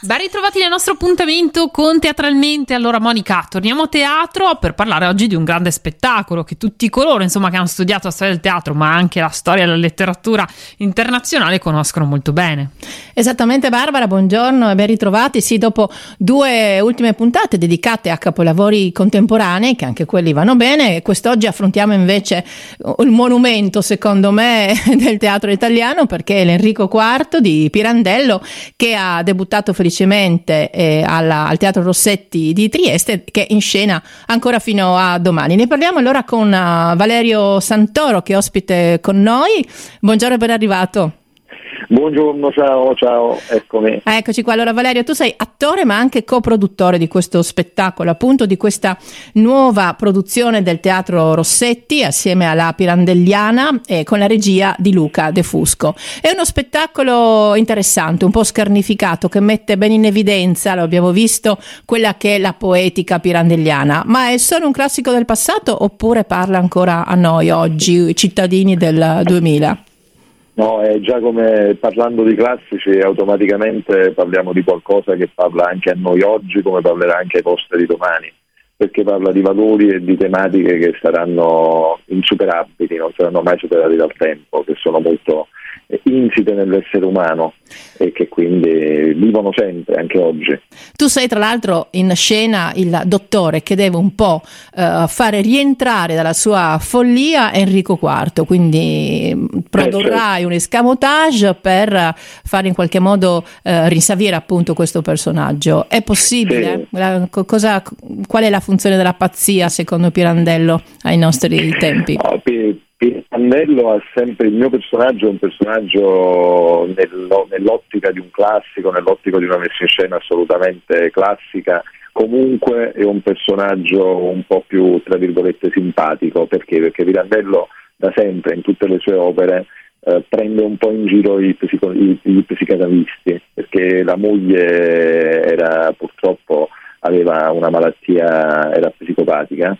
Ben ritrovati nel nostro appuntamento con Teatralmente. Allora, Monica, torniamo a teatro per parlare oggi di un grande spettacolo che tutti coloro insomma, che hanno studiato la storia del teatro, ma anche la storia della letteratura internazionale, conoscono molto bene. Esattamente, Barbara, buongiorno e ben ritrovati. Sì, dopo due ultime puntate dedicate a capolavori contemporanei, che anche quelli vanno bene, quest'oggi affrontiamo invece il monumento, secondo me, del teatro italiano, perché è l'Enrico IV di Pirandello che ha debuttato felicemente eh, alla, al Teatro Rossetti di Trieste che è in scena ancora fino a domani. Ne parliamo allora con uh, Valerio Santoro che è ospite con noi. Buongiorno e ben arrivato. Buongiorno, ciao, ciao, eccomi. Eccoci qua. Allora, Valerio, tu sei attore ma anche coproduttore di questo spettacolo, appunto di questa nuova produzione del Teatro Rossetti assieme alla Pirandelliana e con la regia di Luca De Fusco. È uno spettacolo interessante, un po' scarnificato, che mette ben in evidenza, lo abbiamo visto, quella che è la poetica pirandelliana. Ma è solo un classico del passato oppure parla ancora a noi oggi, cittadini del 2000? No, è già come parlando di classici automaticamente parliamo di qualcosa che parla anche a noi oggi come parlerà anche ai posteri domani, perché parla di valori e di tematiche che saranno insuperabili, non saranno mai superati dal tempo, che sono molto insite nell'essere umano e che quindi vivono sempre, anche oggi. Tu sei tra l'altro in scena il dottore che deve un po' uh, fare rientrare dalla sua follia Enrico IV, quindi mm, produrrai eh, certo. un escamotage per fare in qualche modo uh, rinsavire appunto questo personaggio. È possibile? Sì. La, cosa, qual è la funzione della pazzia secondo Pirandello ai nostri tempi? No, Pirandello ha sempre il mio personaggio è un personaggio nello, nell'ottica di un classico, nell'ottica di una messa in scena assolutamente classica, comunque è un personaggio un po' più tra virgolette simpatico, perché? Perché Pirandello da sempre in tutte le sue opere eh, prende un po' in giro i, psico, i, i psicanalisti, perché la moglie era purtroppo aveva una malattia, era psicopatica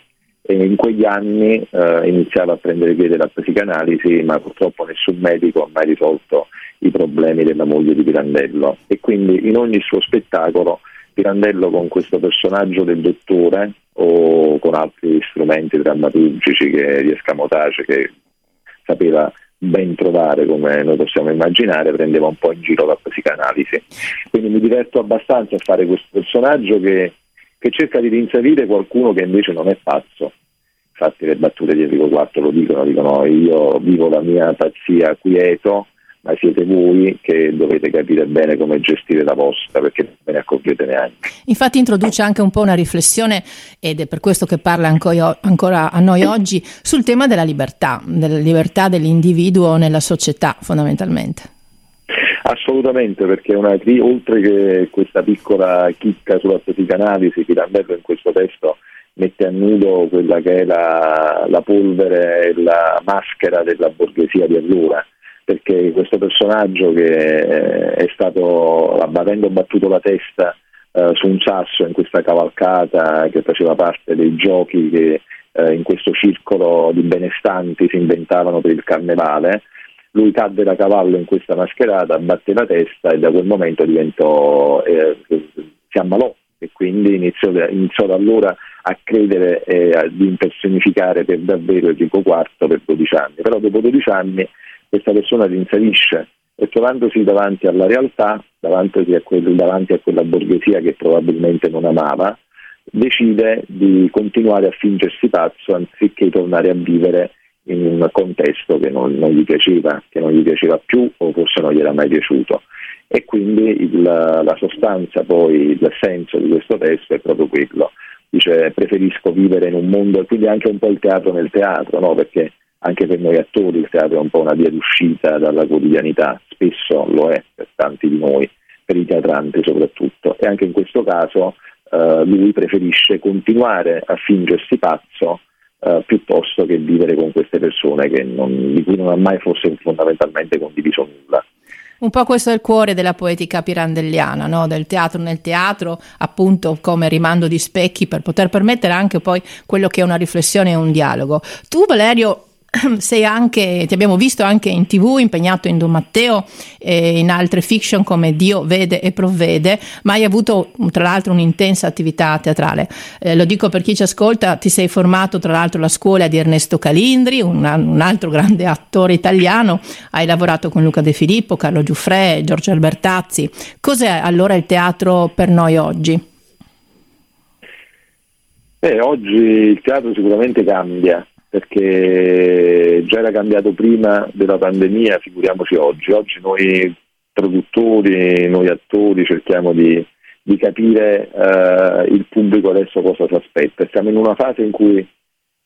e in quegli anni eh, iniziava a prendere piede la psicanalisi, ma purtroppo nessun medico ha mai risolto i problemi della moglie di Pirandello e quindi in ogni suo spettacolo Pirandello con questo personaggio del dottore o con altri strumenti drammaturgici che, di escamotage che sapeva ben trovare come noi possiamo immaginare, prendeva un po' in giro la psicanalisi. Quindi mi diverto abbastanza a fare questo personaggio che, che cerca di rinsavire qualcuno che invece non è pazzo, infatti le battute di Enrico IV lo dicono, dicono io vivo la mia pazzia quieto, ma siete voi che dovete capire bene come gestire la vostra perché non ve ne accorgete neanche. Infatti introduce anche un po' una riflessione ed è per questo che parla ancora a noi oggi sul tema della libertà, della libertà dell'individuo nella società fondamentalmente. Assolutamente, perché una, oltre che questa piccola chicca sulla psicanalisi, Pirandello in questo testo mette a nudo quella che è la, la polvere e la maschera della borghesia di allora. Perché questo personaggio che è stato, avendo battuto la testa eh, su un sasso in questa cavalcata che faceva parte dei giochi che eh, in questo circolo di benestanti si inventavano per il carnevale, lui cadde da cavallo in questa mascherata, batte la testa e da quel momento diventò, eh, si ammalò e quindi iniziò, iniziò da allora a credere eh, di impersonificare per davvero Enrico IV per 12 anni, però dopo 12 anni questa persona rinsavisce e trovandosi davanti alla realtà, davanti a, quel, davanti a quella borghesia che probabilmente non amava, decide di continuare a fingersi pazzo anziché tornare a vivere in un contesto che non, non, gli piaceva, che non gli piaceva più o forse non gli era mai piaciuto. E quindi il, la sostanza, poi il senso di questo testo è proprio quello, dice preferisco vivere in un mondo, quindi anche un po' il teatro nel teatro, no? perché anche per noi attori il teatro è un po' una via d'uscita dalla quotidianità, spesso lo è per tanti di noi, per i teatranti soprattutto, e anche in questo caso eh, lui preferisce continuare a fingersi pazzo eh, piuttosto che vivere con queste persone non, di cui non ha mai forse fondamentalmente condiviso nulla. Un po' questo è il cuore della poetica pirandelliana, no? del teatro nel teatro, appunto come rimando di specchi per poter permettere anche poi quello che è una riflessione e un dialogo. Tu Valerio sei anche, ti abbiamo visto anche in tv impegnato in Don Matteo e in altre fiction come Dio vede e provvede, ma hai avuto tra l'altro un'intensa attività teatrale. Eh, lo dico per chi ci ascolta, ti sei formato tra l'altro alla scuola di Ernesto Calindri, un, un altro grande attore italiano, hai lavorato con Luca De Filippo, Carlo Giuffre, Giorgio Albertazzi. Cos'è allora il teatro per noi oggi? Beh, oggi il teatro sicuramente cambia, perché già era cambiato prima della pandemia, figuriamoci oggi. Oggi noi produttori, noi attori cerchiamo di, di capire eh, il pubblico adesso cosa si aspetta. Siamo in una fase in cui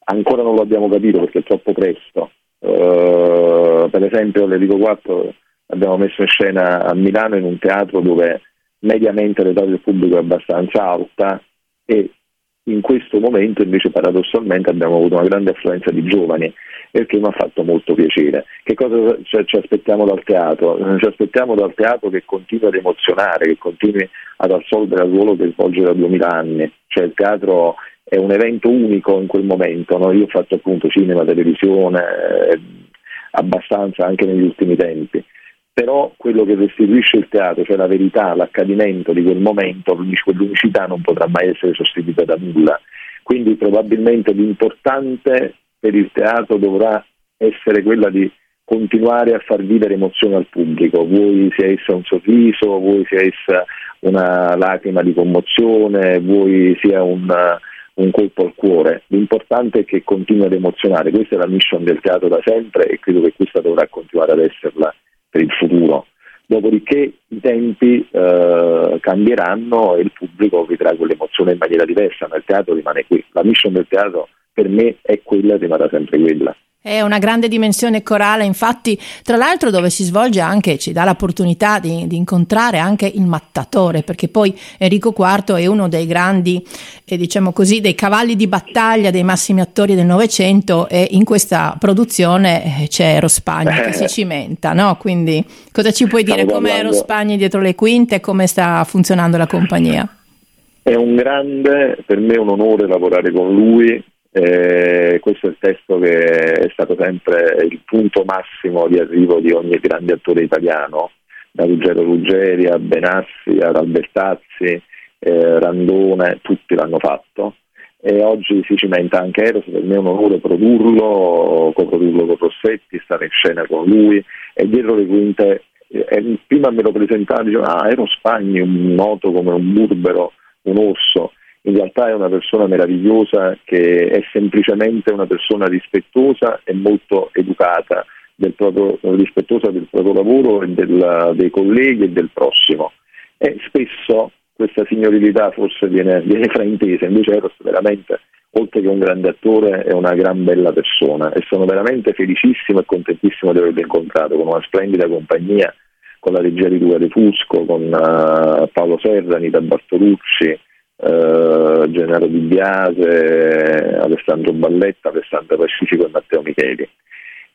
ancora non lo abbiamo capito perché è troppo presto. Uh, per esempio l'Erico 4 abbiamo messo in scena a Milano in un teatro dove mediamente l'età del pubblico è abbastanza alta e in questo momento invece paradossalmente abbiamo avuto una grande affluenza di giovani e che mi ha fatto molto piacere. Che cosa ci aspettiamo dal teatro? Ci aspettiamo dal teatro che continui ad emozionare, che continui ad assolvere il ruolo che svolge da 2000 anni, cioè il teatro è un evento unico in quel momento, no? io ho fatto appunto cinema, televisione, eh, abbastanza anche negli ultimi tempi però quello che restituisce il teatro, cioè la verità, l'accadimento di quel momento, quell'unicità non potrà mai essere sostituita da nulla. Quindi probabilmente l'importante per il teatro dovrà essere quella di continuare a far vivere emozioni al pubblico, vuoi sia essa un sorriso, vuoi sia essa una lacrima di commozione, vuoi sia un, un colpo al cuore. L'importante è che continui ad emozionare, questa è la mission del teatro da sempre e credo che questa dovrà continuare ad esserla per il futuro. Dopodiché i tempi eh, cambieranno e il pubblico vedrà quell'emozione in maniera diversa, ma il teatro rimane qui. La mission del teatro per me è quella e rimarrà sempre quella. È una grande dimensione corale, infatti, tra l'altro dove si svolge anche, ci dà l'opportunità di, di incontrare anche il mattatore, perché poi Enrico IV è uno dei grandi, eh, diciamo così, dei cavalli di battaglia dei massimi attori del Novecento e in questa produzione eh, c'è eh. che si cimenta, no? Quindi cosa ci puoi dire? Com'è Rospagni dietro le quinte e come sta funzionando la compagnia? È un grande, per me è un onore lavorare con lui, eh, questo è il testo che è stato sempre il punto massimo di arrivo di ogni grande attore italiano, da Ruggero Ruggeri a Benassi, ad Albertazzi, eh, Randone, tutti l'hanno fatto. E oggi si cimenta anche Eros, per me è un onore produrlo, coprodurlo con Rossetti, stare in scena con lui. E dietro le quinte, eh, prima me lo presentava, diceva ah Eros Spagni, un noto come un burbero, un orso, in realtà è una persona meravigliosa che è semplicemente una persona rispettosa e molto educata, del proprio, rispettosa del proprio lavoro e del, dei colleghi e del prossimo. E spesso questa signorilità forse viene, viene fraintesa, invece Eros veramente, oltre che un grande attore, è una gran bella persona e sono veramente felicissimo e contentissimo di averlo incontrato con una splendida compagnia, con la regia di Luca De Fusco, con uh, Paolo Serra, Anita Bartolucci, eh, Gennaro Di Biase, Alessandro Balletta, Alessandro Pacifico e Matteo Micheli.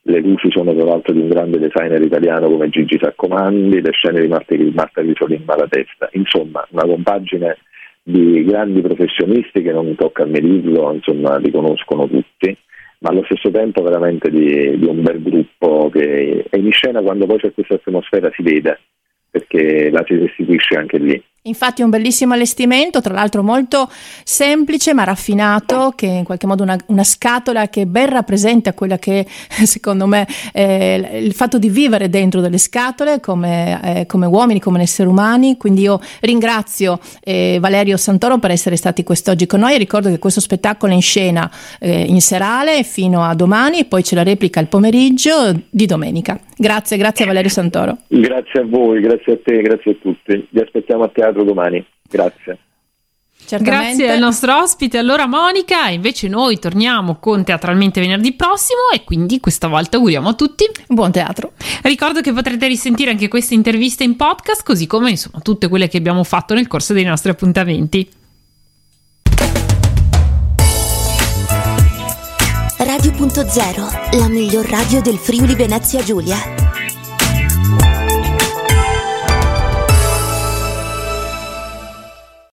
Le luci sono tra l'altro di un grande designer italiano come Gigi Saccomandi, le scene di Marta, Marta Grisoli in Malatesta. Insomma, una compagine di grandi professionisti che non tocca a me dirlo, insomma, li conoscono tutti, ma allo stesso tempo veramente di, di un bel gruppo che è in scena quando poi c'è questa atmosfera si vede, perché la si restituisce anche lì. Infatti un bellissimo allestimento, tra l'altro molto semplice ma raffinato, che è in qualche modo una, una scatola che ben rappresenta quella che secondo me è il fatto di vivere dentro delle scatole come, eh, come uomini, come esseri umani. Quindi io ringrazio eh, Valerio Santoro per essere stati quest'oggi con noi ricordo che questo spettacolo è in scena eh, in serale fino a domani e poi c'è la replica il pomeriggio di domenica. Grazie, grazie Valerio Santoro. Grazie a voi, grazie a te, grazie a tutti. Vi aspettiamo a teatro domani. Grazie. Certamente. Grazie al nostro ospite, allora Monica. Invece noi torniamo con Teatralmente venerdì prossimo e quindi questa volta auguriamo a tutti buon teatro. Ricordo che potrete risentire anche queste interviste in podcast, così come insomma tutte quelle che abbiamo fatto nel corso dei nostri appuntamenti. Radio.0, la miglior radio del Friuli Venezia Giulia.